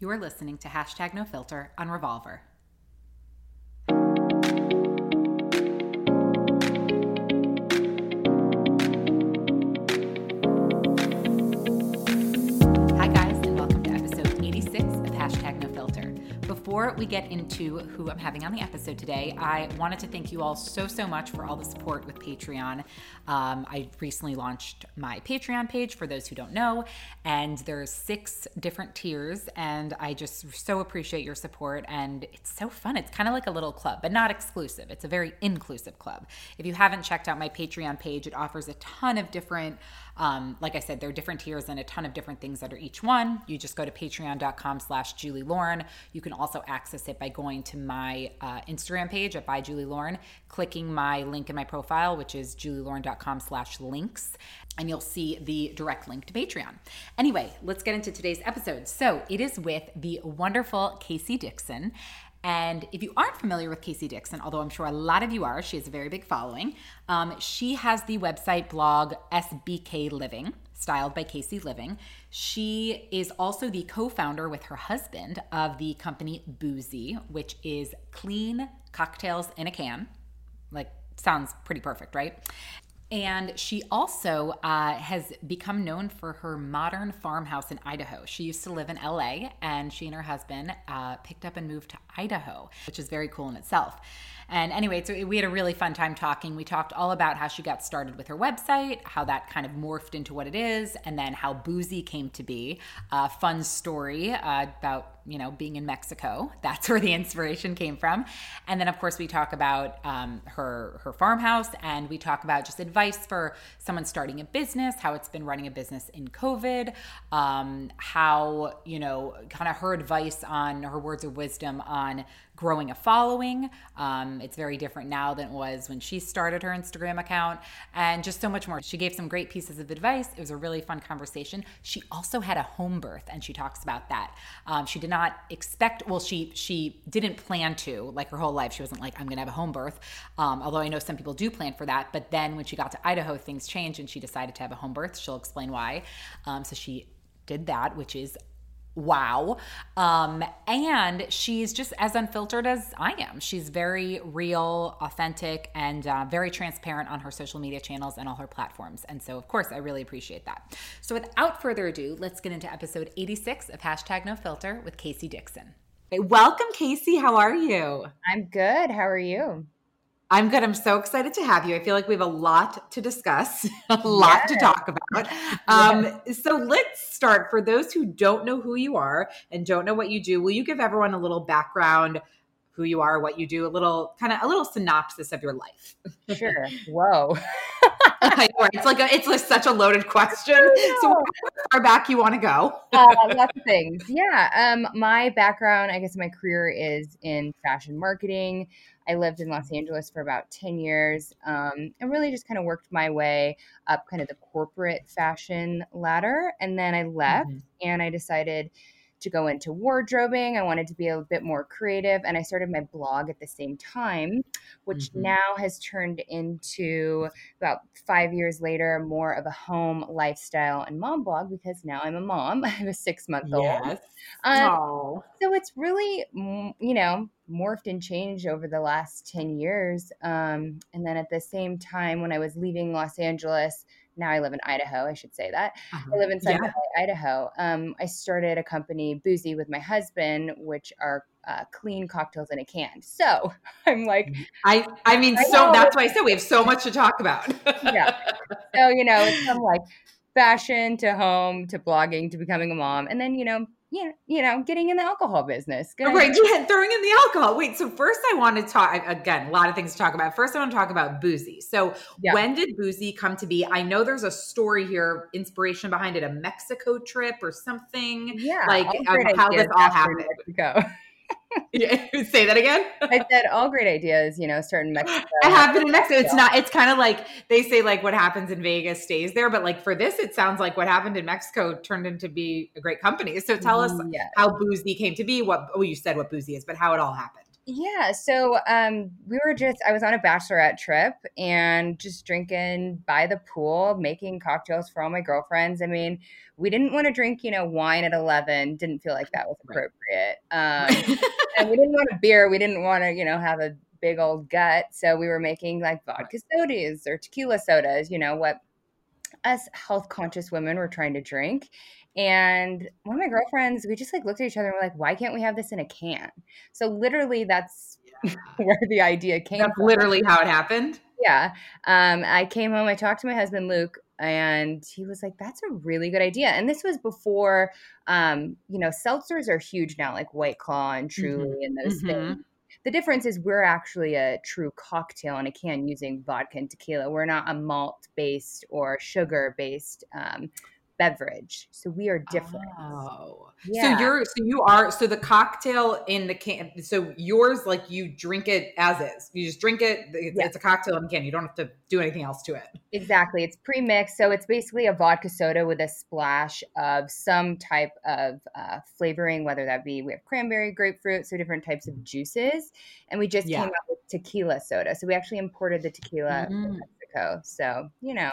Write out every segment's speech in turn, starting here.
You are listening to hashtag no filter on Revolver. Before we get into who I'm having on the episode today, I wanted to thank you all so, so much for all the support with Patreon. Um, I recently launched my Patreon page for those who don't know, and there's six different tiers, and I just so appreciate your support. And it's so fun. It's kind of like a little club, but not exclusive. It's a very inclusive club. If you haven't checked out my Patreon page, it offers a ton of different um, like I said, there are different tiers and a ton of different things under each one. You just go to patreon.com slash Julie Lauren. You can also access it by going to my uh, Instagram page at by Julie Lauren, clicking my link in my profile, which is julielauren.com slash links, and you'll see the direct link to Patreon. Anyway, let's get into today's episode. So it is with the wonderful Casey Dixon. And if you aren't familiar with Casey Dixon, although I'm sure a lot of you are, she has a very big following. Um, she has the website blog SBK Living, styled by Casey Living. She is also the co founder with her husband of the company Boozy, which is clean cocktails in a can. Like, sounds pretty perfect, right? And she also uh, has become known for her modern farmhouse in Idaho. She used to live in LA, and she and her husband uh, picked up and moved to Idaho, which is very cool in itself. And anyway, so we had a really fun time talking. We talked all about how she got started with her website, how that kind of morphed into what it is, and then how Boozy came to be. A fun story uh, about you know being in Mexico. That's where the inspiration came from. And then of course we talk about um, her her farmhouse, and we talk about just advice for someone starting a business, how it's been running a business in COVID, um, how you know kind of her advice on her words of wisdom on growing a following. Um, it's very different now than it was when she started her Instagram account, and just so much more. She gave some great pieces of advice. It was a really fun conversation. She also had a home birth, and she talks about that. Um, she did not expect. Well, she she didn't plan to like her whole life. She wasn't like I'm going to have a home birth. Um, although I know some people do plan for that. But then when she got to Idaho, things changed, and she decided to have a home birth. She'll explain why. Um, so she did that, which is wow. Um, and she's just as unfiltered as I am. She's very real, authentic, and uh, very transparent on her social media channels and all her platforms. And so, of course, I really appreciate that. So, without further ado, let's get into episode 86 of Hashtag No Filter with Casey Dixon. Welcome, Casey. How are you? I'm good. How are you? I'm good. I'm so excited to have you. I feel like we have a lot to discuss, a lot to talk about. Um, So let's start. For those who don't know who you are and don't know what you do, will you give everyone a little background, who you are, what you do, a little kind of a little synopsis of your life? Sure. Whoa. it's like a, it's like such a loaded question. So far back you want to go? uh, lots of things. Yeah. Um, my background, I guess, my career is in fashion marketing. I lived in Los Angeles for about 10 years um, and really just kind of worked my way up kind of the corporate fashion ladder. And then I left Mm-hmm. and I decided to go into wardrobing. I wanted to be a bit more creative. And I started my blog at the same time, which Mhm. now has turned into about five years later more of a home lifestyle and mom blog because now I'm a mom. I have a six month old. Yes. Um, so it's really you know morphed and changed over the last 10 years um, and then at the same time when i was leaving los angeles now I live in Idaho. I should say that Uh-huh. I live in Sun Yeah. Idaho. Um, I started a company, Boozy, with my husband, which are uh, clean cocktails in a can. So I'm like, I I mean, I so that's why I said we have so much to talk about. Yeah. so you know, it's from like fashion to home to blogging to becoming a mom, and then you know, you know, you know, getting in the alcohol business. Good Right, idea. yeah, throwing in the alcohol. Wait, so first I want to talk again, a lot of things to talk about. First, I want to talk about Boozy. So, Yeah. when did Boozy come to be? I know there's a story here, inspiration behind it, a Mexico trip or something. Yeah, Like, um, how this all happened. Mexico. Yeah, Say that again. I said all great ideas. You know, start in Mexico. It happened in Mexico. It's not. It's kind of like they say, like what happens in Vegas stays there. But like for this, it sounds like what happened in Mexico turned into be a great company. So tell us mm, Yeah. how Boozy came to be. What? Oh, you said what Boozy is, but how it all happened. Yeah, so um, we were just, I was on a bachelorette trip and just drinking by the pool, making cocktails for all my girlfriends. I mean, we didn't want to drink, you know, wine at 11, didn't feel like that was appropriate. Um, and we didn't want a beer, we didn't want to, you know, have a big old gut. So we were making like vodka sodas or tequila sodas, you know, what us health conscious women were trying to drink. And one of my girlfriends, we just like looked at each other and were like, why can't we have this in a can? So literally that's where the idea came That's from. literally how it happened. Yeah. Um, I came home, I talked to my husband, Luke, and he was like, that's a really good idea. And this was before, um, you know, seltzers are huge now, like White Claw and Truly and those Mhm. things. The difference is we're actually a true cocktail in a can using vodka and tequila. We're not a malt based or sugar based um, beverage. So we are different. Oh, Yeah. so you're so you are so the cocktail in the can. So yours, like you drink it as is. You just drink it. It's, Yeah. it's a cocktail in a can. You don't have to do anything else to it. Exactly. It's pre-mixed, so it's basically a vodka soda with a splash of some type of uh, flavoring, whether that be we have cranberry, grapefruit, so different types of juices, and we just Yeah. came out with tequila soda. So we actually imported the tequila Mm. from Mexico. So you know,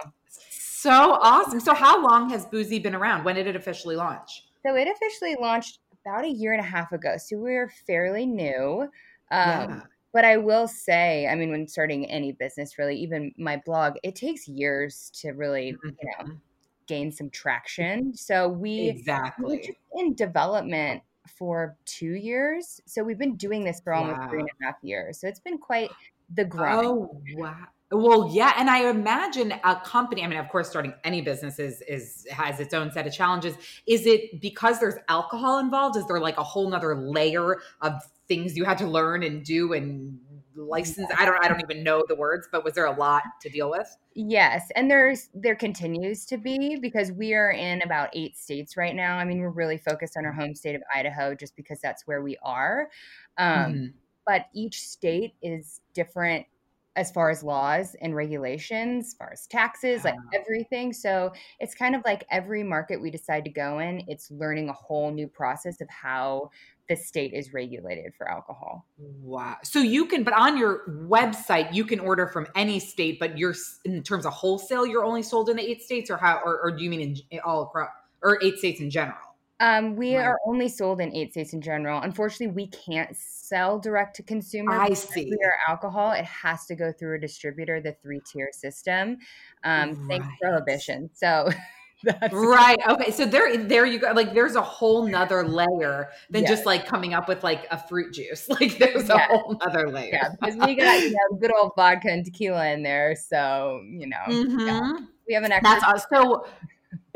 So awesome. So how long has Boozy been around? When did it officially launch? so it officially launched about a year and a half ago. So we're fairly new. Um, Yeah. But I will say, I mean, when starting any business, really, even my blog, it takes years to really, you know, Mhm. gain some traction. So we we Exactly. in development for two years. So we've been doing this for almost three and a half years. So it's been quite the grind. Oh wow. Well, yeah, and I imagine a company. I mean, of course, starting any business is is has its own set of challenges. Is it because there's alcohol involved? Is there like a whole nother layer of things you had to learn and do and license? I don't. I don't even know the words, but was there a lot to deal with? Yes, and there's there continues to be because we are in about eight states right now. I mean, we're really focused on our home state of Idaho just because that's where we are. Um, Mhm. But each state is different as far as laws and regulations, as far as taxes, like Ah. everything. So it's kind of like every market we decide to go in, it's learning a whole new process of how the state is regulated for alcohol. Wow. So you can, but on your website, you can order from any state, but you're in terms of wholesale, you're only sold in the eight states, or how, or, or do you mean in all across, or eight states in general? Um, we Right. are only sold in eight states in general. Unfortunately, we can't sell direct to consumer. I see. We are alcohol. It has to go through a distributor, the three tier system. Um, thanks Right. prohibition. So that's Right. Okay. So there, there you go. Like, there's a whole nother layer than Yes. just like coming up with like a fruit juice. Like, there's a Yeah. whole nother layer. yeah, because we got you know good old vodka and tequila in there. So you know, yeah, Mhm. we have an extra. That's us. So,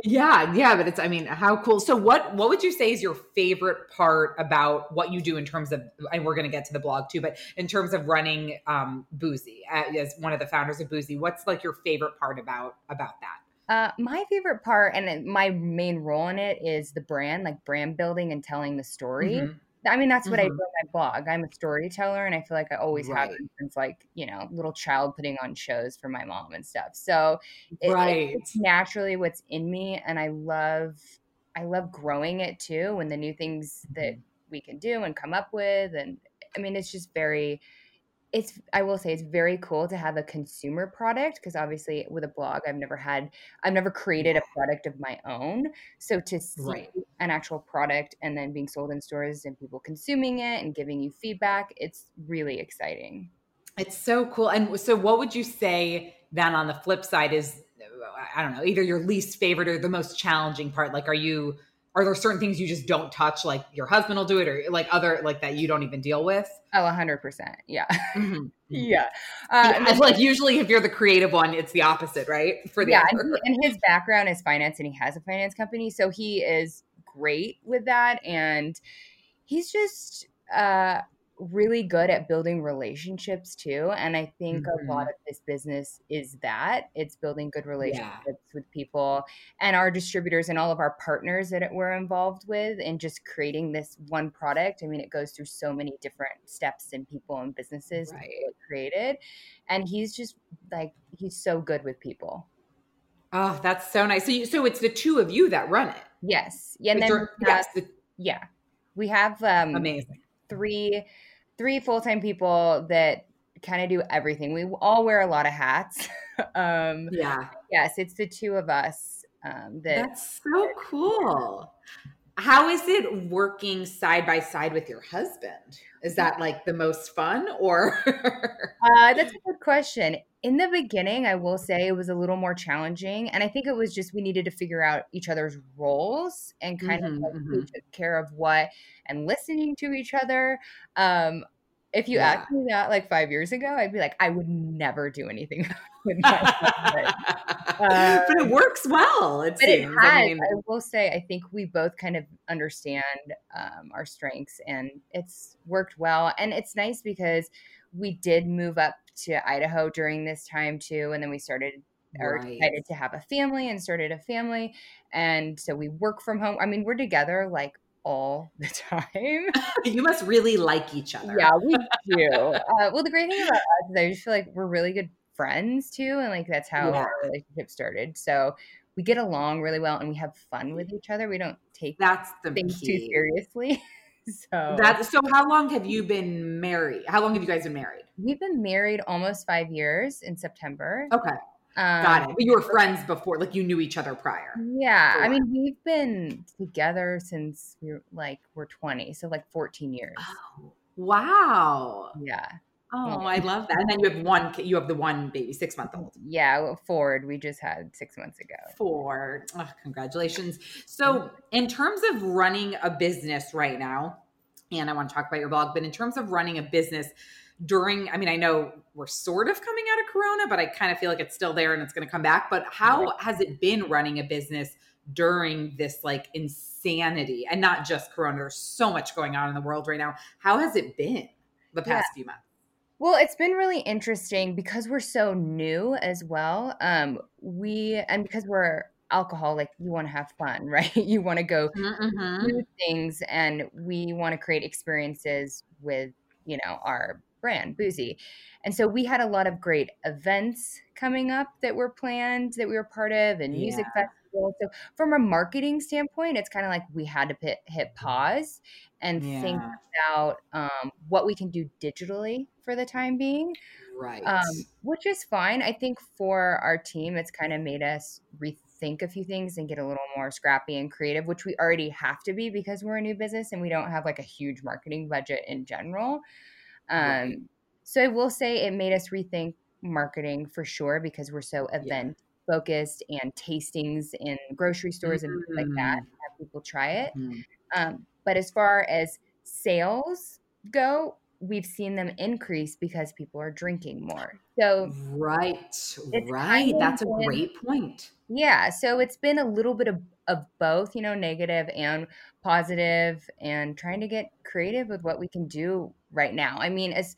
yeah, yeah, but it's. I mean, how cool. So, what what would you say is your favorite part about what you do in terms of? And we're going to get to the blog too, but in terms of running um, Boozy uh, as one of the founders of Boozy, what's like your favorite part about about that? Uh, my favorite part and my main role in it is the brand, like brand building and telling the story. Mhm. I mean, that's what I do on my blog. I'm a storyteller, and I feel like I always have Right. been since like you know, little child putting on shows for my mom and stuff. So it- it- Right. it's naturally what's in me, and I love, I love growing it too. And the new things that Mm-hmm. we can do and come up with, and I mean, it's just very. It's I will say it's very cool to have a consumer product because obviously with a blog I've never had I've never created a product of my own. So to see Right. an actual product and then being sold in stores and people consuming it and giving you feedback, it's really exciting. It's so cool. And so, what would you say then on the flip side is uh, I don't know, either your least favorite or the most challenging part? Like, are you, are there certain things you just don't touch? Like your husband will do it or like other, like that you don't even deal with? Oh, a hundred percent. Yeah. Mm-hmm. yeah. Uh, Uh, yeah, like usually if you're the creative one, it's the opposite, right? For the yeah, and, he- and his background is finance, and he has a finance company, so he is great with that, and he's just uh, really good at building relationships too. And I think a lot of this business is that it's building good relationships with people and our distributors and all of our partners that we're involved with, and just creating this one product. I mean, it goes through so many different steps and people and businesses Right. created, and he's just like he's so good with people. Oh, that's so nice. So, you, so it's the two of you that run it. Yes. Yeah. And then have- the- yeah. We have um amazing. three three full-time people that kind of do everything. We all wear a lot of hats. um Yeah, yes, it's the two of us um that that's so cool. How is it working side by side with your husband? Is that like the most fun or? Uh, that's a good question. In the beginning, I will say it was a little more challenging, and I think it was just we needed to figure out each other's roles and kind of Mhm, like who mhm. took care of what and listening to each other. Um, if you Yeah. asked me that like five years ago, I'd be like, I would never do anything with husband. but it works well. It but it has. I I, will say, I think we both kind of understand um, our strengths, and it's worked well. And it's nice because we did move up to Idaho during this time too, and then we started or Right. decided to have a family and started a family, and so we work from home. I mean, we're together like all the time. you must really like each other. yeah, we do. Uh, well, the great thing about us is I just feel like we're really good friends too, and like that's how Yeah. our relationship started. So we get along really well, and we have fun with each other. We don't take That's the things too seriously. so that's so how long have you been married? How long have you guys been married? we've been married almost five years in September. Okay, Um, got it. But you were friends before, like you knew each other prior. Yeah, I mean we've been together since we were like we're twenty, so like fourteen years. Oh, wow. Yeah, Oh, I love that. And then you have one. You have the one baby, six month old. yeah. well, Ford we just had six months ago. Four. Oh, congratulations. So, in terms of running a business right now, and I want to talk about your blog, but in terms of running a business during, I mean, I know we're sort of coming out of Corona, but I kind of feel like it's still there and it's going to come back. But how has it been running a business during this like insanity and not just Corona? There's so much going on in the world right now. How has it been the past few months? Well, it's been really interesting because we're so new as well. Um, we and because we're alcoholic, you want to have fun, right? You want to go Mm-hmm. do things, and we want to create experiences with you know our brand, Boozy. And so we had a lot of great events coming up that were planned that we were part of, and music festivals. So from a marketing standpoint, it's kind of like we had to hit, hit pause and think about um, what we can do digitally for the time being, Right. um, which is fine. I think for our team, it's kind of made us rethink a few things and get a little more scrappy and creative, which we already have to be because we're a new business and we don't have like a huge marketing budget in general. Um, So I will say it made us rethink marketing for sure because we're so event focused and tastings in grocery stores and things like that. Mm. Have people try it. Mhm. Um, but as far as sales go, we've seen them increase because people are drinking more. So Right, right. That's a great point. yeah, so it's been a little bit of, of both, you know, negative and positive, and trying to get creative with what we can do right now. I mean, as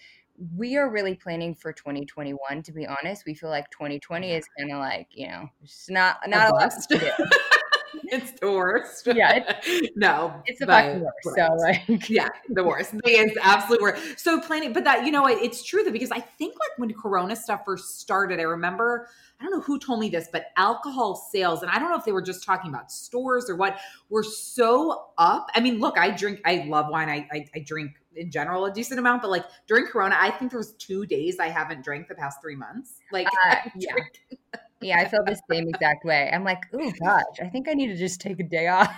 we are really planning for 2021, to be honest, we feel like 2020 is kind of like, you know, it's not not a lot to do. it's the worst. Yeah, no, It's the fucking worst. So like, yeah, the worst. It's absolutely worst. So planning, but that you know, it, it's true though because I think like when Corona stuff first started, I remember I don't know who told me this, but alcohol sales, and I don't know if they were just talking about stores or what, were so up. I mean, look, I drink, I love wine. I I, I drink in general a decent amount, but like during Corona, I think there was two days I haven't drank the past three months. Like, Uh, yeah. yeah, I feel the same exact way. I'm like, oh gosh, I think I need to just take a day off.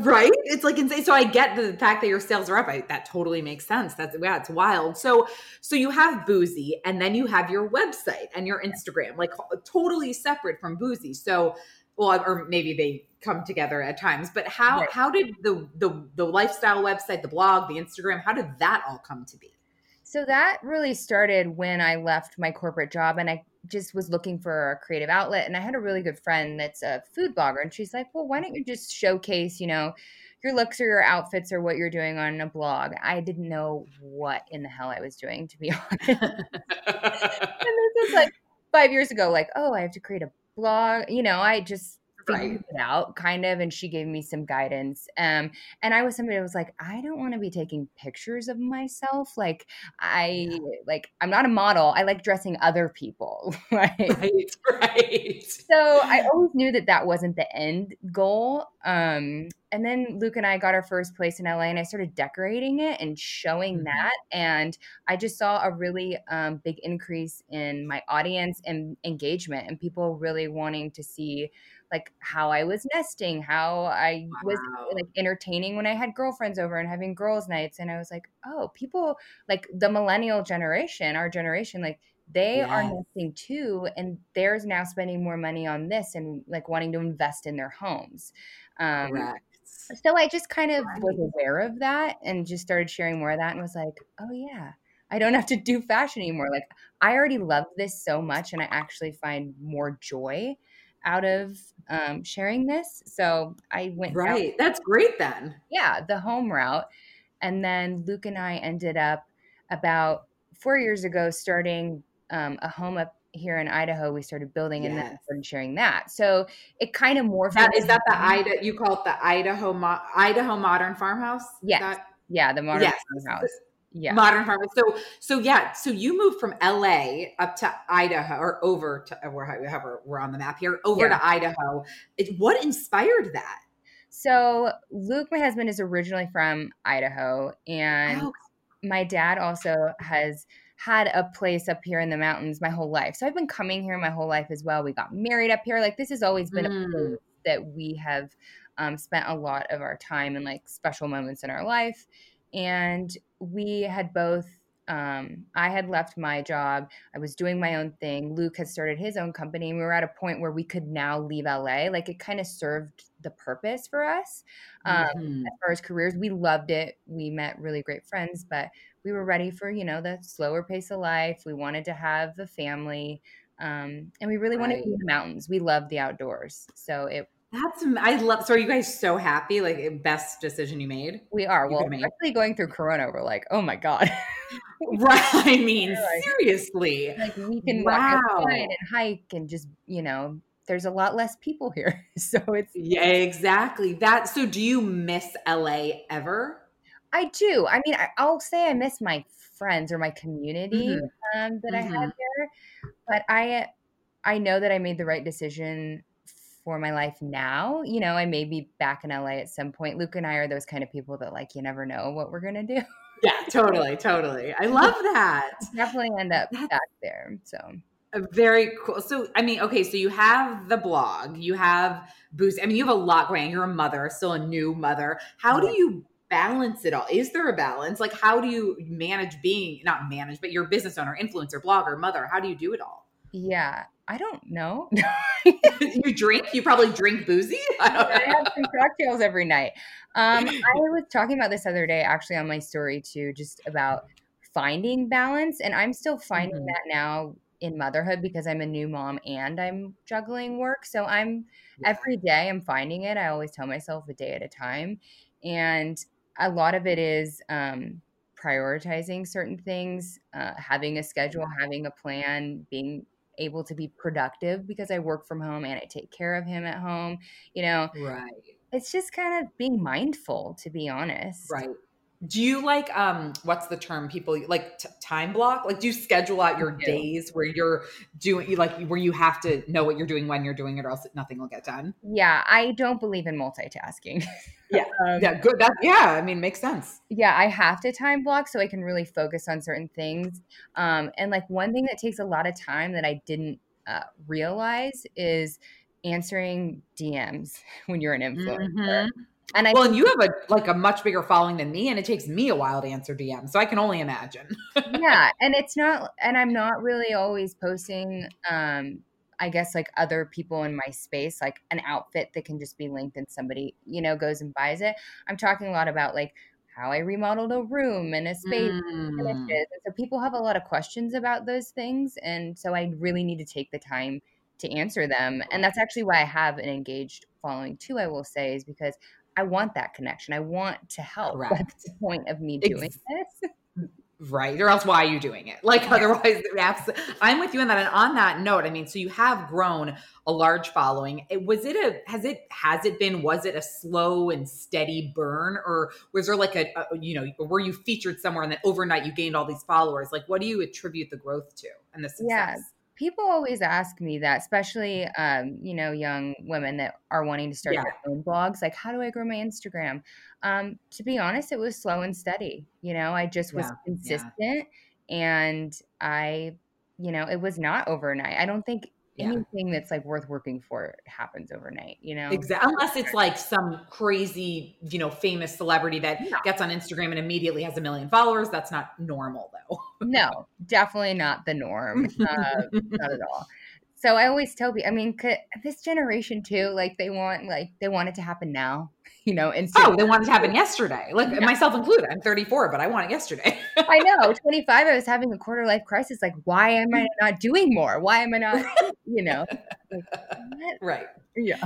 right? It's like insane. So I get the fact that your sales are up. I, that totally makes sense. That's yeah, it's wild. So so you have Boozy, and then you have your website and your Instagram, like totally separate from Boozy. So well, or maybe they come together at times. But how right. how did the the the lifestyle website, the blog, the Instagram, how did that all come to be? So that really started when I left my corporate job and I just was looking for a creative outlet. And I had a really good friend that's a food blogger. And she's like, well, why don't you just showcase, you know, your looks or your outfits or what you're doing on a blog? I didn't know what in the hell I was doing, to be honest. and this is like five years ago, like, oh, I have to create a blog. You know, I just right. it out kind of and she gave me some guidance um and i was somebody that was like i don't want to be taking pictures of myself like i yeah. like i'm not a model i like dressing other people right right right so i always knew that that wasn't the end goal um and then Luke and I got our first place in LA and I started decorating it and showing mm-hmm. that. And I just saw a really um, big increase in my audience and engagement and people really wanting to see like how I was nesting, how I wow. was like entertaining when I had girlfriends over and having girls' nights. And I was like, oh, people like the millennial generation, our generation, like they yes. are nesting too. And they're now spending more money on this and like wanting to invest in their homes. Um, Correct. So I just kind of right. was aware of that and just started sharing more of that and was like, oh, yeah. I don't have to do fashion anymore. Like I already love this so much and I actually find more joy out of um, sharing this. So I went right. That's great then. Yeah, the home route, and then Luke and I ended up about four years ago starting um, a home up here in Idaho. We started building yes. and then started sharing that. So it kind of morphed. That, is that the Idaho? You call it the Idaho Mo- Idaho Modern Farmhouse? Yes. That- yeah, the modern yes. farmhouse yeah. Modern farming so so yeah so you moved from la up to idaho or over to wherever we're on the map here over yeah. to idaho. It, what inspired that? So luke my husband is originally from idaho and oh. my dad also has had a place up here in the mountains my whole life. So i've been coming here my whole life as well. We got married up here. Like this has always been mm. a place that we have um, spent a lot of our time and like special moments in our life and we had both um, I had left my job. I was doing my own thing. Luke had started his own company, and we were at a point where we could now leave LA. Like it kind of served the purpose for us um, mm-hmm. as far as careers. We loved it. We met really great friends, but we were ready for you know the slower pace of life. We wanted to have a family, um, and we really right. wanted to be in the mountains. We love the outdoors, so it that's I love. So are you guys so happy? Like best decision you made? We are. You well, especially going through Corona, we're like, oh my god. right. I mean, like, seriously. Like we can wow. walk outside and hike and just you know, there's a lot less people here, so it's yeah, exactly that. So do you miss LA ever? I do. I mean, I, will say I miss my friends or my community mm-hmm. um, that mm-hmm. I have here, but I I know that I made the right decision for my life now. You know, I may be back in LA at some point. Luke and I are those kind of people that like you never know what we're gonna do. Yeah, totally, totally. I love that. Definitely end up That's back there. So very cool. So, I mean, okay, so you have the blog, you have boost. I mean, you have a lot going. You're a mother, still a new mother. How do you balance it all? Is there a balance? Like, how do you manage being not manage, but you're a business owner, influencer, blogger, mother? How do you do it all? Yeah, I don't know. you drink? You probably drink boozy? I, I have some cocktails every night. Um, I was talking about this other day, actually, on my story too, just about finding balance. And I'm still finding mm-hmm. that now in motherhood because I'm a new mom and I'm juggling work. So I'm yeah. every day I'm finding it. I always tell myself a day at a time. And a lot of it is um, prioritizing certain things, uh, having a schedule, having a plan, being able to be productive because I work from home and I take care of him at home. You know, right. It's just kind of being mindful, to be honest. Right. Do you like um what's the term people like t- time block? Like do you schedule out your days where you're doing like where you have to know what you're doing when you're doing it or else nothing will get done? Yeah, I don't believe in multitasking. yeah. um, yeah, good. That yeah, I mean makes sense. Yeah, I have to time block so I can really focus on certain things. Um and like one thing that takes a lot of time that I didn't uh, realize is answering DMs when you're an influencer. Mm-hmm and I well, and you have a like a much bigger following than me, and it takes me a while to answer DMs, so I can only imagine. yeah, and it's not, and I'm not really always posting. um I guess like other people in my space, like an outfit that can just be linked and somebody, you know, goes and buys it. I'm talking a lot about like how I remodeled a room and a space. Mm. And so people have a lot of questions about those things. And so I really need to take the time to answer them. And that's actually why I have an engaged following too, I will say, is because I want that connection. I want to help. Correct. That's the point of me doing this. Right. Or else why are you doing it? Like yeah. otherwise I'm with you on that. And on that note, I mean, so you have grown a large following. It, was it a has it has it been was it a slow and steady burn or was there like a, a you know were you featured somewhere and then overnight you gained all these followers? Like what do you attribute the growth to and the success? Yeah people always ask me that especially um, you know young women that are wanting to start yeah. their own blogs like how do i grow my instagram um, to be honest it was slow and steady you know i just was yeah. consistent yeah. and i you know it was not overnight i don't think yeah. anything that's like worth working for happens overnight, you know? Exactly. Unless it's like some crazy, you know, famous celebrity that yeah. gets on Instagram and immediately has a million followers. That's not normal though. no, definitely not the norm. Uh, not at all. So I always tell people, I mean, this generation too, like they want, like they want it to happen now you know, And Oh, they wanted to happen yesterday. Like yeah. myself included. I'm 34, but I want it yesterday. I know. 25, I was having a quarter life crisis. Like, why am I not doing more? Why am I not, you know? Like, right. Yeah.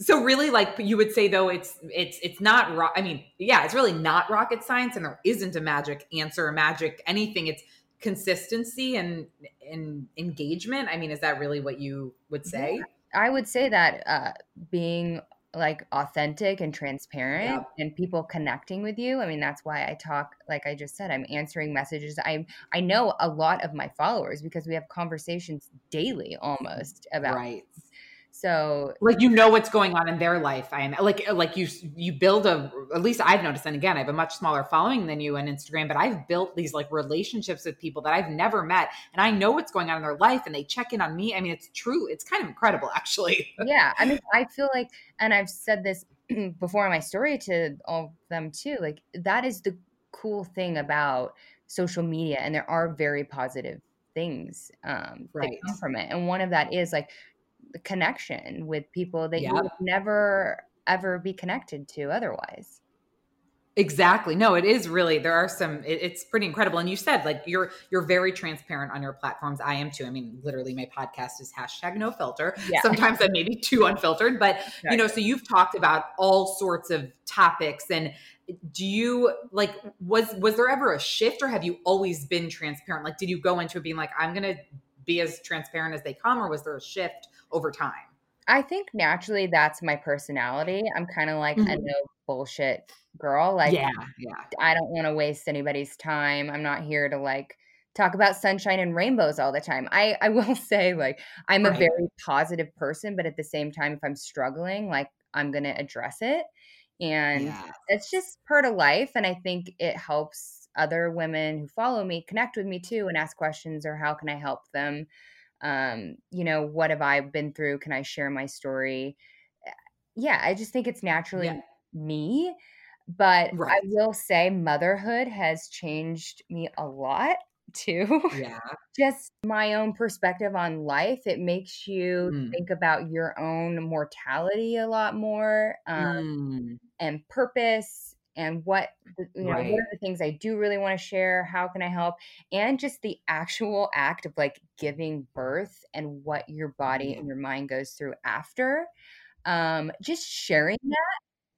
So really, like you would say though, it's it's it's not. Ro- I mean, yeah, it's really not rocket science, and there isn't a magic answer, a magic anything. It's consistency and and engagement. I mean, is that really what you would say? Yeah. I would say that uh, being like authentic and transparent yeah. and people connecting with you i mean that's why i talk like i just said i'm answering messages i i know a lot of my followers because we have conversations daily almost about right so like you know what's going on in their life. I am like like you you build a at least I've noticed and again I have a much smaller following than you on Instagram, but I've built these like relationships with people that I've never met and I know what's going on in their life and they check in on me. I mean it's true. It's kind of incredible actually. yeah. I mean I feel like and I've said this before in my story to all of them too. Like that is the cool thing about social media and there are very positive things um, right. that come from it. And one of that is like connection with people that you would never ever be connected to otherwise. Exactly. No, it is really there are some it, it's pretty incredible. And you said like you're you're very transparent on your platforms. I am too. I mean, literally my podcast is hashtag no filter. Yeah. Sometimes I'm maybe too unfiltered, but exactly. you know, so you've talked about all sorts of topics and do you like was was there ever a shift or have you always been transparent? Like did you go into it being like, I'm gonna be as transparent as they come, or was there a shift over time? I think naturally that's my personality. I'm kind of like mm-hmm. a no bullshit girl. Like, yeah, yeah. I don't want to waste anybody's time. I'm not here to like talk about sunshine and rainbows all the time. I I will say like I'm right. a very positive person, but at the same time, if I'm struggling, like I'm gonna address it, and yeah. it's just part of life. And I think it helps other women who follow me connect with me too and ask questions or how can I help them um, you know, what have I been through? Can I share my story? Eh, yeah, I just think it's naturally yeah. me. But right. I will say motherhood has changed me a lot too. Yeah. just my own perspective on life. It makes you mm. think about your own mortality a lot more um, mm. and purpose and what you know right. what are the things i do really want to share how can i help and just the actual act of like giving birth and what your body and your mind goes through after um just sharing that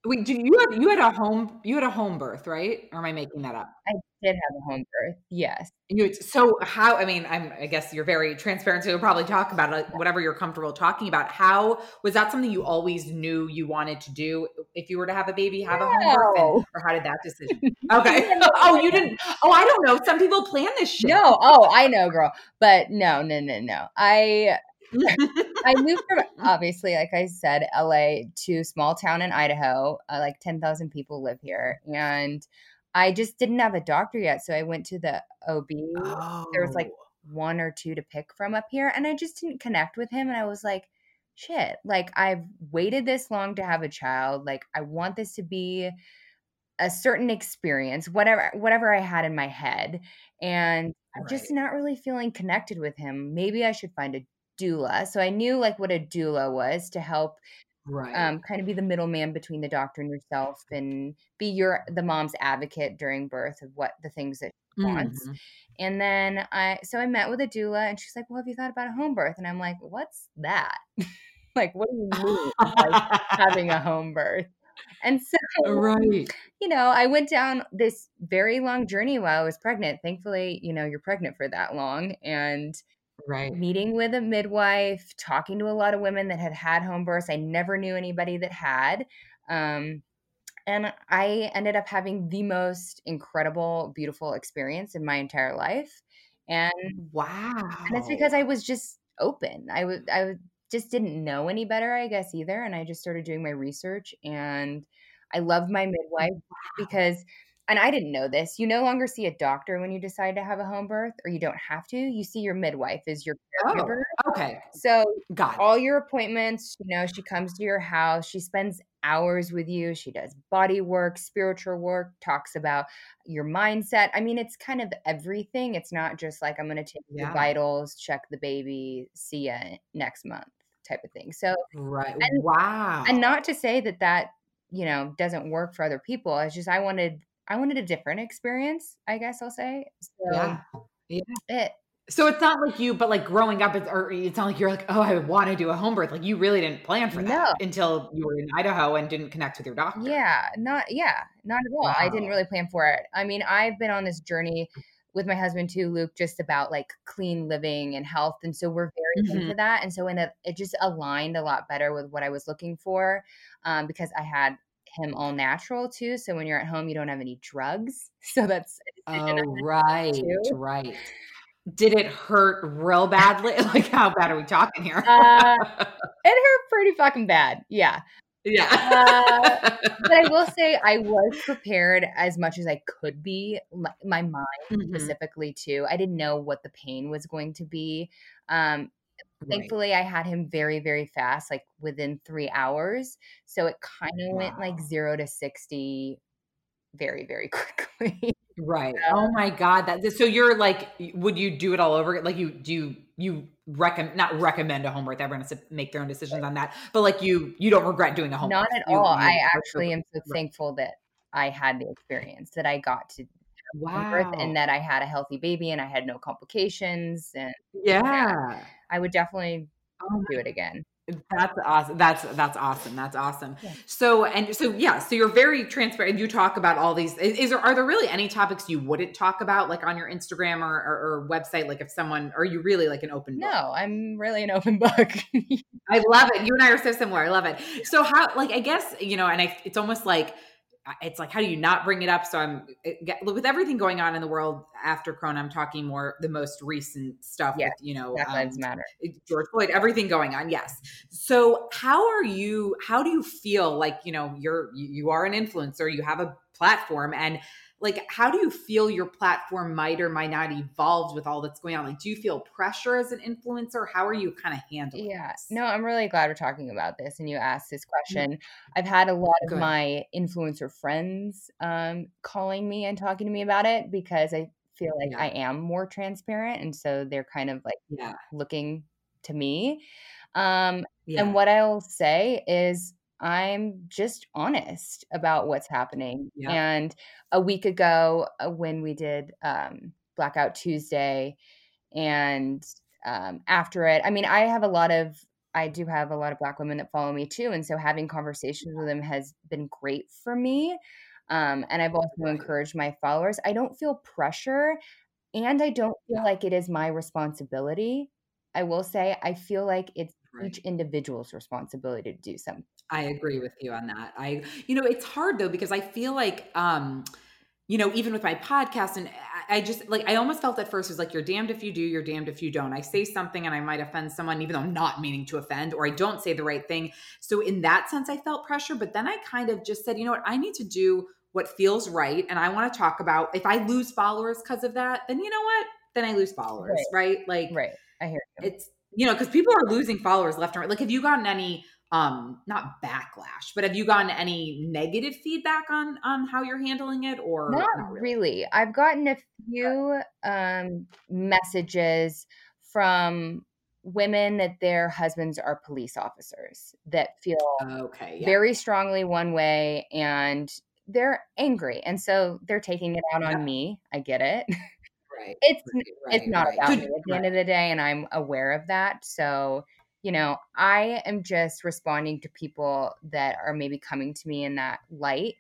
Wait, do you had you had a home you had a home birth, right? Or am I making that up? I did have a home birth. Yes. You, so how? I mean, I'm. I guess you're very transparent. So you'll probably talk about it, whatever you're comfortable talking about. How was that something you always knew you wanted to do? If you were to have a baby, have no. a home birth, and, or how did that decision? Okay. oh, you didn't. Oh, I don't know. Some people plan this shit. No. Oh, I know, girl. But no, no, no, no. I I moved from obviously, like I said, LA to small town in Idaho. Uh, like ten thousand people live here, and I just didn't have a doctor yet, so I went to the OB. Oh. There was like oh. one or two to pick from up here, and I just didn't connect with him. And I was like, shit, like I've waited this long to have a child. Like I want this to be a certain experience, whatever whatever I had in my head. And I'm Right. just not really feeling connected with him. Maybe I should find a doula. So I knew like what a doula was to help Right. um, kind of be the middleman between the doctor and yourself and be your the mom's advocate during birth of what the things that she wants. Mhm. And then I so I met with a doula and she's like, Well, have you thought about a home birth? And I'm like, What's that? like, what do you mean by having a home birth? And so right. you know, I went down this very long journey while I was pregnant. Thankfully, you know, you're pregnant for that long. And Right. meeting with a midwife, talking to a lot of women that had had home births. I never knew anybody that had. Um, and I ended up having the most incredible, beautiful experience in my entire life. And, Wow. and it's because I was just open. I was, I was- just didn't know any better, I guess, either. And I just started doing my research and I loved my midwife because and I didn't know this. You no longer see a doctor when you decide to have a home birth, or you don't have to. You see your midwife as your Oh, okay. So Got it. all your appointments, you know, she comes to your house, she spends hours with you, she does body work, spiritual work, talks about your mindset. I mean, it's kind of everything. It's not just like I'm going to take Yeah. the vitals, check the baby, see ya next month type of thing. So right. and- wow. and not to say that that you know doesn't work for other people it's just i wanted i wanted a different experience i guess i'll say so yeah. it So it's not like you, but like growing up, it's, or it's not like you're like, oh, I want to do a home birth. Like you really didn't plan for that No. until you were in Idaho and didn't connect with your doctor. yeah not yeah not at all i didn't really plan for it i mean i've been on this journey with my husband too luke just about like clean living and health and so we're very Mhm. into that and so in a, it just aligned a lot better with what i was looking for um, because i had him all natural too so when you're at home you don't have any drugs so that's Oh, right, too. right. Did it hurt real badly? Like, how bad are we talking here? Uh, it hurt pretty fucking bad. Yeah. yeah. But I will say I was prepared as much as I could be, my, my mind Mhm. specifically too. I didn't know what the pain was going to be. Um, Right. thankfully, I had him very, very fast, like within three hours. So it kind of went like zero to 60 very, very quickly. Right. Oh my God. That so you're like, would you do it all over? Like you do you, you recommend not recommend a home birth. Everyone has to make their own decisions on that. But like you you don't regret doing a home Not birth. at You- all. you- I actually am so thankful that I had the experience, that I got to wow. birth and that I had a healthy baby and I had no complications. And yeah. I would definitely Oh do it again. That's awesome. That's that's awesome. That's awesome. Yeah. So and so yeah. So you're very transparent. You talk about all these. Is, is there are there really any topics you wouldn't talk about, like on your Instagram or, or, or website? Like if someone, are you really like an open book? No, I'm really an open book. I love it. You and I are so similar. I love it. So how, like, I guess you know, and I, it's almost like it's like how do you not bring it up? So I'm it- with everything going on in the world after Corona. I'm talking more the most recent stuff. Yes, with, you know, Black Lives um, Matter. George Floyd, everything going on. Yes. So how are you, how do you feel like, you know, you're, you you are an influencer, you have a platform and like, how do you feel your platform might or might not evolve with all that's going on? Like, do you feel pressure as an influencer? How are you kind of handling Yeah. this? No, I'm really glad we're talking about this and you asked this question. I've had a lot of my influencer friends um, calling me and talking to me about it because I feel like Yeah. I am more transparent. And so they're kind of like Yeah. looking to me. Um, Yeah. And what I'll say is, I'm just honest about what's happening. Yeah. And a week ago, uh, when we did um, Blackout Tuesday, and um, after it, I mean, I have a lot of, I do have a lot of Black women that follow me too. And so having conversations with them has been great for me. Um, and I've also encouraged my followers. I don't feel pressure and I don't feel Yeah. like it is my responsibility. I will say, I feel like it's Right. each individual's responsibility to do something. I agree with you on that. I, you know, it's hard though because I feel like, um, you know, even with my podcast, and I- just like, I almost felt at first it was like, you're damned if you do, you're damned if you don't. I say something and I might offend someone, even though I'm not meaning to offend, or I don't say the right thing. So, in that sense, I felt pressure. But then I kind of just said, you know what, I need to do what feels right. And I want to talk about if I lose followers because of that, then you know what? Then I lose followers, right? Like, Right. I hear you. it's you know, because people are losing followers left and right. Like, have you gotten any um not backlash but have you gotten any negative feedback on on how you're handling it or not, not really? really? i've gotten a few um messages from women that their husbands are police officers that feel okay yeah. very strongly one way and they're angry and so they're taking it out yeah. on me i get it right it's right, it's not right. about me at the end of the day and i'm aware of that so you know, I am just responding to people that are maybe coming to me in that light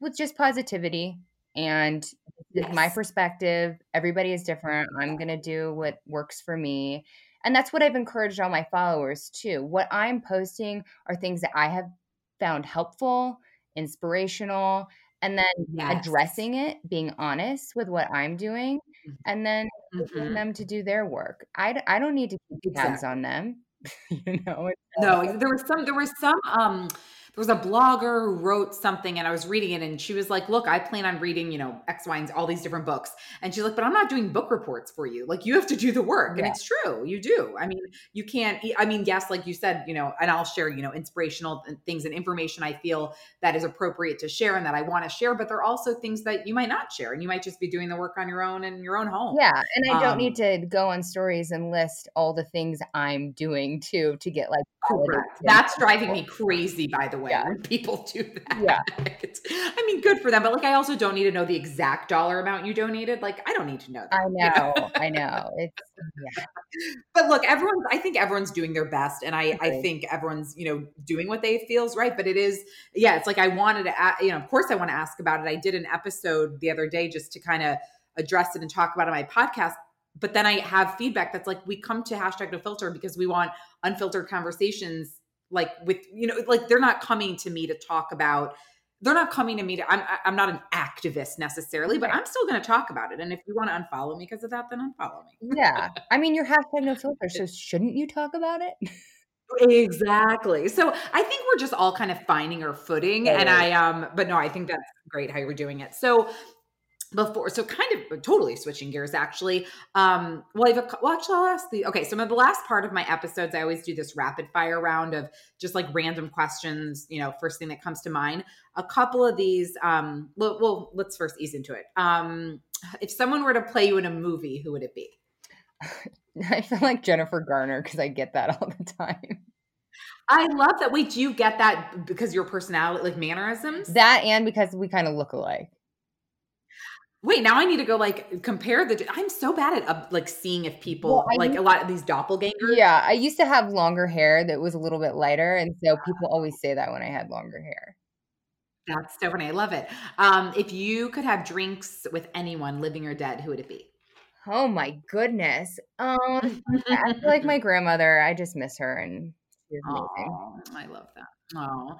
with just positivity and yes. my perspective. Everybody is different. I'm going to do what works for me. And that's what I've encouraged all my followers too. What I'm posting are things that I have found helpful, inspirational, and then yes. addressing it, being honest with what I'm doing, mm-hmm. and then mm-hmm. them to do their work. I, I don't need to keep tabs exactly. on them. you know no there was some there was some um there was a blogger who wrote something and I was reading it and she was like, look, I plan on reading, you know, X, Y, and all these different books. And she's like, but I'm not doing book reports for you. Like you have to do the work. Yeah. And it's true. You do. I mean, you can't, I mean, yes, like you said, you know, and I'll share, you know, inspirational things and information I feel that is appropriate to share and that I want to share, but there are also things that you might not share and you might just be doing the work on your own in your own home. Yeah. And I don't um, need to go on stories and list all the things I'm doing too, to get like, correct. That's driving me crazy, by the way, yeah. when people do that. Yeah. I mean, good for them, but like, I also don't need to know the exact dollar amount you donated. Like, I don't need to know that. I know, you know? I know. It's, yeah. But look, everyone's, I think everyone's doing their best. And I, I think everyone's, you know, doing what they feels right. But it is, yeah, it's like I wanted to, ask, you know, of course I want to ask about it. I did an episode the other day just to kind of address it and talk about it on my podcast but then I have feedback that's like, we come to hashtag no filter because we want unfiltered conversations like with you know like they're not coming to me to talk about they're not coming to me to i'm i'm not an activist necessarily but i'm still going to talk about it and if you want to unfollow me because of that then unfollow me. Yeah. I mean you're hashtag no filter so shouldn't you talk about it? Exactly. So i think we're just all kind of finding our footing and i um but no i think that's great how you're doing it. So before so kind of totally switching gears actually um well i've well actually i'll ask the okay so in the last part of my episodes i always do this rapid fire round of just like random questions you know first thing that comes to mind a couple of these um well, well let's first ease into it um if someone were to play you in a movie who would it be i feel like jennifer garner because i get that all the time I love that. Wait, do you get that because your personality, like mannerisms? That and because we kind of look alike. Wait, now I need to go like compare the. I'm so bad at uh, like seeing if people well, like used, a lot of these doppelgangers. Yeah, I used to have longer hair that was a little bit lighter, and so people always say that when I had longer hair. That's so funny. I love it. Um, if you could have drinks with anyone, living or dead, who would it be? Oh my goodness. Um, I feel like my grandmother. I just miss her, and she's amazing. Oh, I love that. Oh,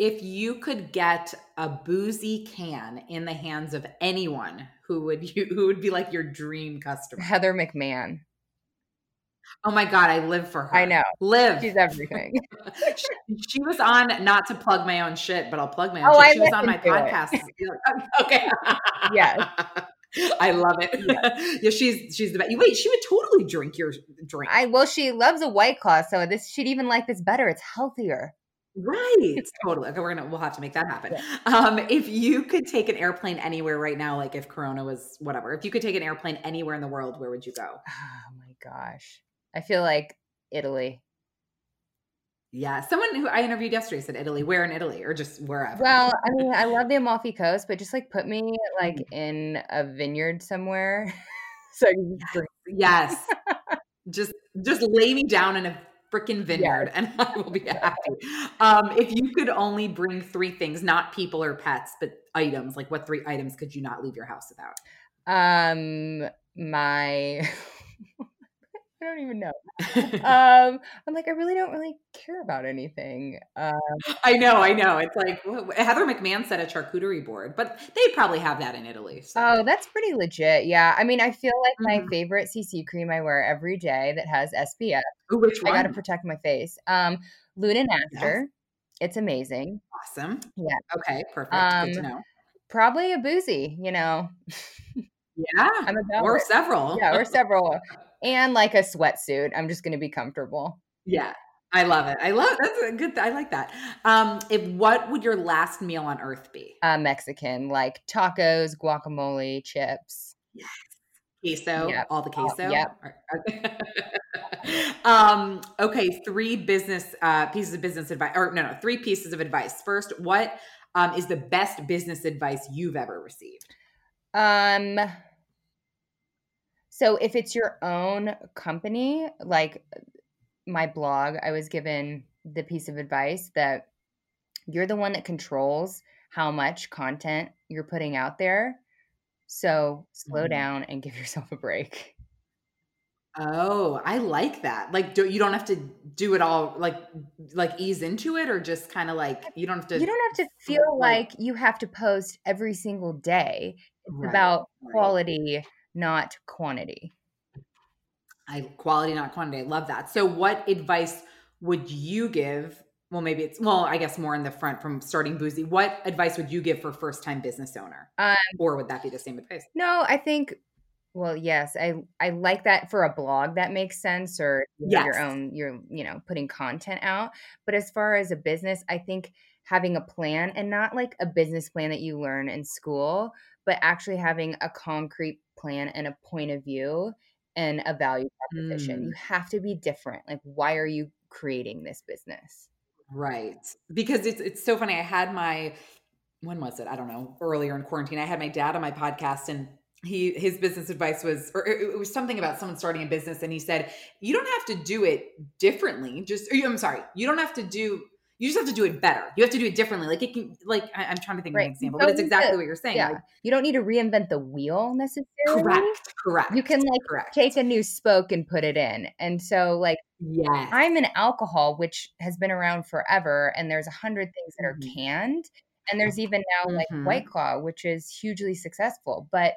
if you could get a boozy can in the hands of anyone, who would you who would be like your dream customer? Heather McMahan. Oh my god, I live for her. I know. Live. She's everything. she, she, was on not to plug my own shit, but I'll plug my own oh, shit. I she was on my podcast. okay. yes. I love it. Yeah. yeah, she's she's the best. Wait, she would totally drink your drink. I well, she loves a white claw, so this she'd even like this better. It's healthier. Right. totally. Okay, we're gonna we'll have to make that happen. Yeah. Um, if you could take an airplane anywhere right now, like if Corona was whatever, if you could take an airplane anywhere in the world, where would you go? Oh my gosh. I feel like Italy. Yeah, someone who I interviewed yesterday said Italy. Where in Italy, or just wherever? Well, I mean, I love the Amalfi Coast, but just like put me like mm. in a vineyard somewhere. so yes, just just lay me down in a freaking vineyard and I will be happy. Um, if you could only bring three things, not people or pets, but items, like what three items could you not leave your house without? Um, my I don't even know. um, I'm like, I really don't really care about anything. Um, I know, I know. It's like Heather McMahan said a charcuterie board, but they probably have that in Italy. So. Oh, that's pretty legit. Yeah. I mean, I feel like mm-hmm. my favorite CC cream I wear every day that has SPF. Ooh, which one? I got to protect my face. Um, Luna Yes. It's amazing. Awesome. Yeah. Okay. Perfect. Um, Good to know. Probably a boozy, you know. Yeah. I'm about or it. several. Yeah, or several. And like a sweatsuit. I'm just going to be comfortable. Yeah. I love it. I love that's a good. I like that. Um, if what would your last meal on earth be? Uh, Mexican, like tacos, guacamole, chips. Yes. Queso, yep. all the queso. Oh, yep. um, okay, three business uh, pieces of business advice, or no, no, three pieces of advice. First, what um, is the best business advice you've ever received? Um, so if it's your own company, like my blog, I was given the piece of advice that you're the one that controls how much content you're putting out there. So slow mm-hmm. down and give yourself a break. Oh, I like that. Like, do you don't have to do it all like like ease into it, or just kind of like you don't have to. You don't have to feel like, like you have to post every single day. It's right, about quality, right. Not quantity. I quality, not quantity. I love that. So, what advice would you give? Well, maybe it's well, I guess more in the front from starting boozy. What advice would you give for first time business owner, um, or would that be the same advice? No, I think well, yes, I I like that for a blog that makes sense or yes. your own you're you know putting content out. But as far as a business, I think having a plan and not like a business plan that you learn in school, but actually having a concrete plan and a point of view and a value proposition. Mm. You have to be different. Like why are you creating this business? Right. Because it's it's so funny. I had my when was it? I don't know, earlier in quarantine. I had my dad on my podcast and he his business advice was or it was something about someone starting a business and he said you don't have to do it differently just i'm sorry you don't have to do you just have to do it better you have to do it differently like it can like I, am trying to think right. of an example but it's exactly to, what you're saying yeah. Like, you don't need to reinvent the wheel necessarily correct correct you can like correct. take a new spoke and put it in and so like yeah i'm an alcohol which has been around forever and there's a hundred things that mm-hmm. are canned and there's even now like mm-hmm. white claw which is hugely successful but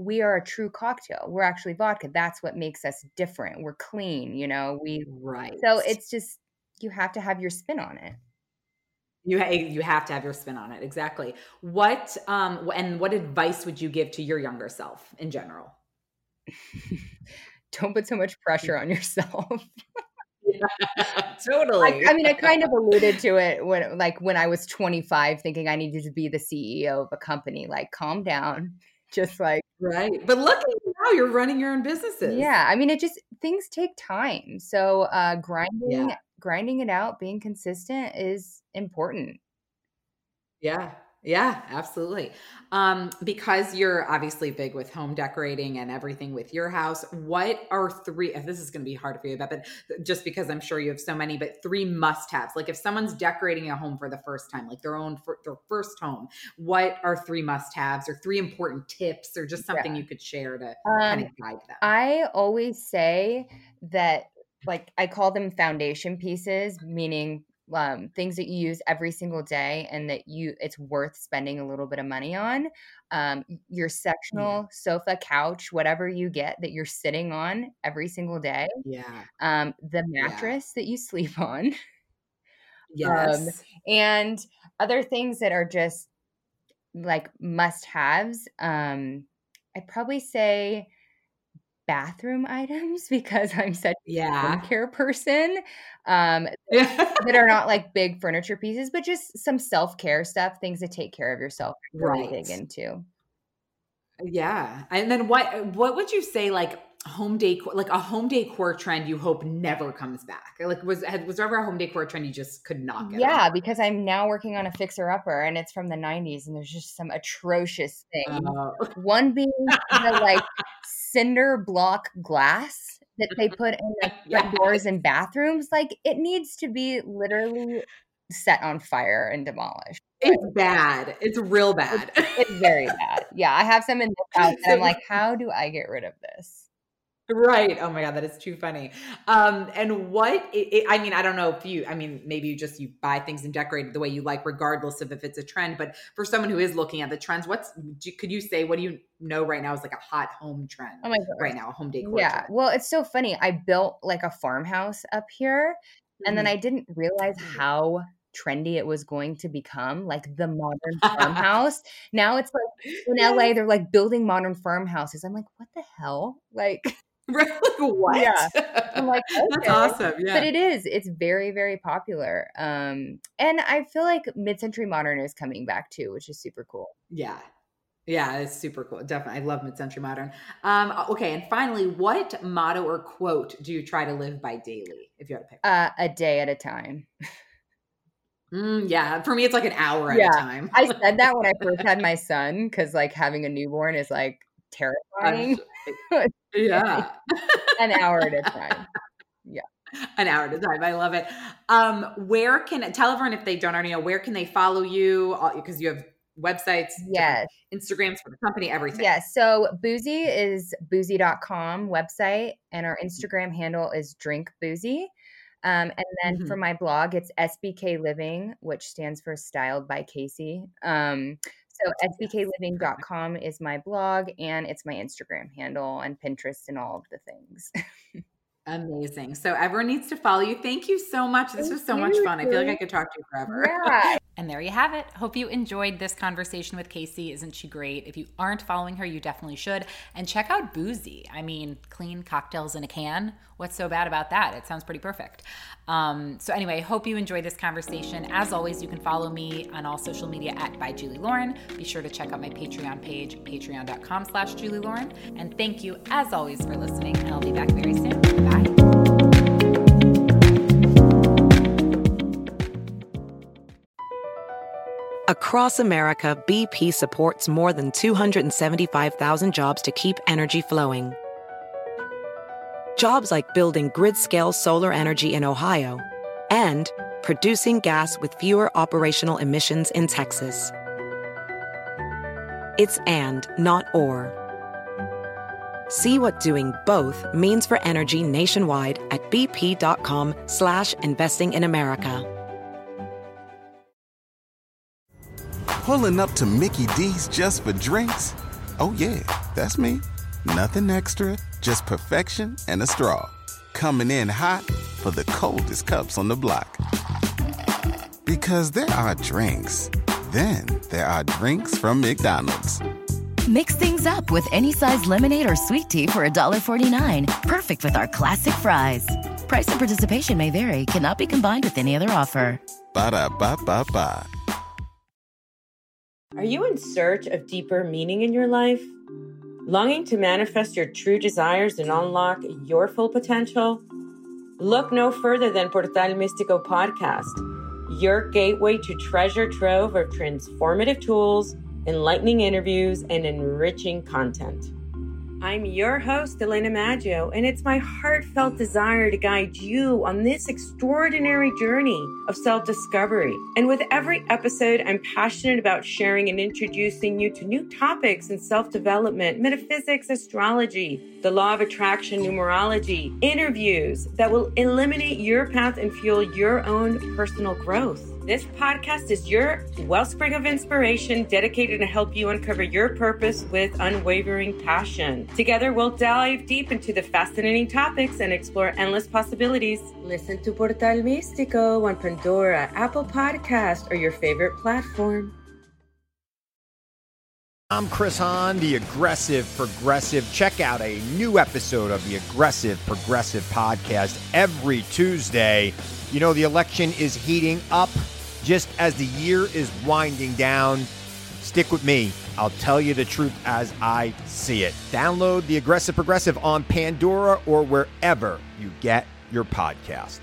we are a true cocktail. We're actually vodka. That's what makes us different. We're clean, you know. We right. So it's just you have to have your spin on it. You ha- you have to have your spin on it. Exactly. What um and what advice would you give to your younger self in general? Don't put so much pressure on yourself. yeah, totally. I, I, mean, I kind of alluded to it when, like, when I was 25, thinking I needed to be the CEO of a company. Like, calm down just like right but look now you're running your own businesses yeah i mean it just things take time so uh grinding yeah. Grinding it out being consistent is important yeah yeah, absolutely. Um, because you're obviously big with home decorating and everything with your house, what are three? This is going to be hard for you, but just because I'm sure you have so many, but three must-haves. Like if someone's decorating a home for the first time, like their own their first home, what are three must-haves or three important tips or just something yeah. you could share to um, kind of guide them? I always say that like I call them foundation pieces, meaning um, things that you use every single day and that you it's worth spending a little bit of money on um, your sectional yeah. sofa couch whatever you get that you're sitting on every single day yeah um, the mattress yeah. that you sleep on um, yes and other things that are just like must haves um, i'd probably say bathroom items because I'm such yeah. a home care person um, that are not like big furniture pieces, but just some self care stuff, things to take care of yourself. Really right. dig into. Yeah, and then what? What would you say? Like home decor, like a home decor trend, you hope never comes back. Like was was there ever a home decor trend you just could not get? Yeah, on? because I'm now working on a fixer upper, and it's from the '90s, and there's just some atrocious things. Uh, One being the like cinder block glass that they mm-hmm. put in like yeah. doors and bathrooms. Like it needs to be literally set on fire and demolished. It's bad. It's real bad. It's, it's very bad. Yeah, I have some in the house, and I'm like, how do I get rid of this? Right. Oh my God, that is too funny. Um, and what, it, it, I mean, I don't know if you, I mean, maybe you just, you buy things and decorate the way you like, regardless of if it's a trend, but for someone who is looking at the trends, what's, could you say, what do you know right now is like a hot home trend oh my God. right now, a home decor Yeah. Trend? Well, it's so funny. I built like a farmhouse up here and mm-hmm. then I didn't realize mm-hmm. how trendy it was going to become, like the modern farmhouse. now it's like in LA, they're like building modern farmhouses. I'm like, what the hell? Like, Right? Like, what? Yeah. I'm like, That's awesome. Yeah. But it is. It's very, very popular. Um, and I feel like mid-century modern is coming back too, which is super cool. Yeah. Yeah, it's super cool. Definitely. I love mid-century modern. Um, okay, and finally, what motto or quote do you try to live by daily if you had to pick? Uh, a day at a time. Mm, yeah, for me it's like an hour at Yeah. a time. I said that when I first had my son because like having a newborn is like terrifying. Yeah. An hour at a time. Yeah. An hour at a time. I love it. Um, where can tell everyone if they don't already know where can they follow you because you have websites, Yes. Instagrams for the company, everything. Yes. So boozy is boozy.com website, and our Instagram handle is drink boozy. Um, and then for my blog, it's SBK Living, which stands for Styled by Casey. Um, so sbkliving.com is my blog, and it's my Instagram handle and Pinterest and all of the things. Amazing. So everyone needs to follow you. Thank you so much. This Thank was so much fun. I feel like I could talk to you forever. yeah. And there you have it. Hope you enjoyed this conversation with Casey. Isn't she great? If you aren't following her, you definitely should. And check out Boozy. I mean, clean cocktails in a can. What's so bad about that? It sounds pretty perfect. Um, so anyway, hope you enjoyed this conversation. As always, you can follow me on all social media at by Julie Lauren. Be sure to check out my Patreon page, patreon.com slash Julie Lauren. And thank you as always for listening. And I'll be back very soon. Bye. Across America, BP supports more than 275,000 jobs to keep energy flowing. Jobs like building grid-scale solar energy in Ohio and producing gas with fewer operational emissions in Texas. It's and, not or. See what doing both means for energy nationwide at bp.com slash investing in America. Pulling up to Mickey D's just for drinks? Oh, yeah, that's me. Nothing extra, just perfection and a straw. Coming in hot for the coldest cups on the block. Because there are drinks, then there are drinks from McDonald's. Mix things up with any size lemonade or sweet tea for $1.49. Perfect with our classic fries. Price and participation may vary, cannot be combined with any other offer. Ba da ba ba ba. Are you in search of deeper meaning in your life? Longing to manifest your true desires and unlock your full potential? Look no further than Portal Místico podcast, your gateway to treasure trove of transformative tools, enlightening interviews, and enriching content. I'm your host, Elena Maggio, and it's my heartfelt desire to guide you on this extraordinary journey of self discovery. And with every episode, I'm passionate about sharing and introducing you to new topics in self development, metaphysics, astrology, the law of attraction, numerology, interviews that will eliminate your path and fuel your own personal growth. This podcast is your wellspring of inspiration dedicated to help you uncover your purpose with unwavering passion. Together, we'll dive deep into the fascinating topics and explore endless possibilities. Listen to Portal Místico on Pandora, Apple Podcast, or your favorite platform. I'm Chris Hahn, the Aggressive Progressive. Check out a new episode of the Aggressive Progressive podcast every Tuesday. You know, the election is heating up just as the year is winding down. Stick with me. I'll tell you the truth as I see it. Download the Aggressive Progressive on Pandora or wherever you get your podcasts.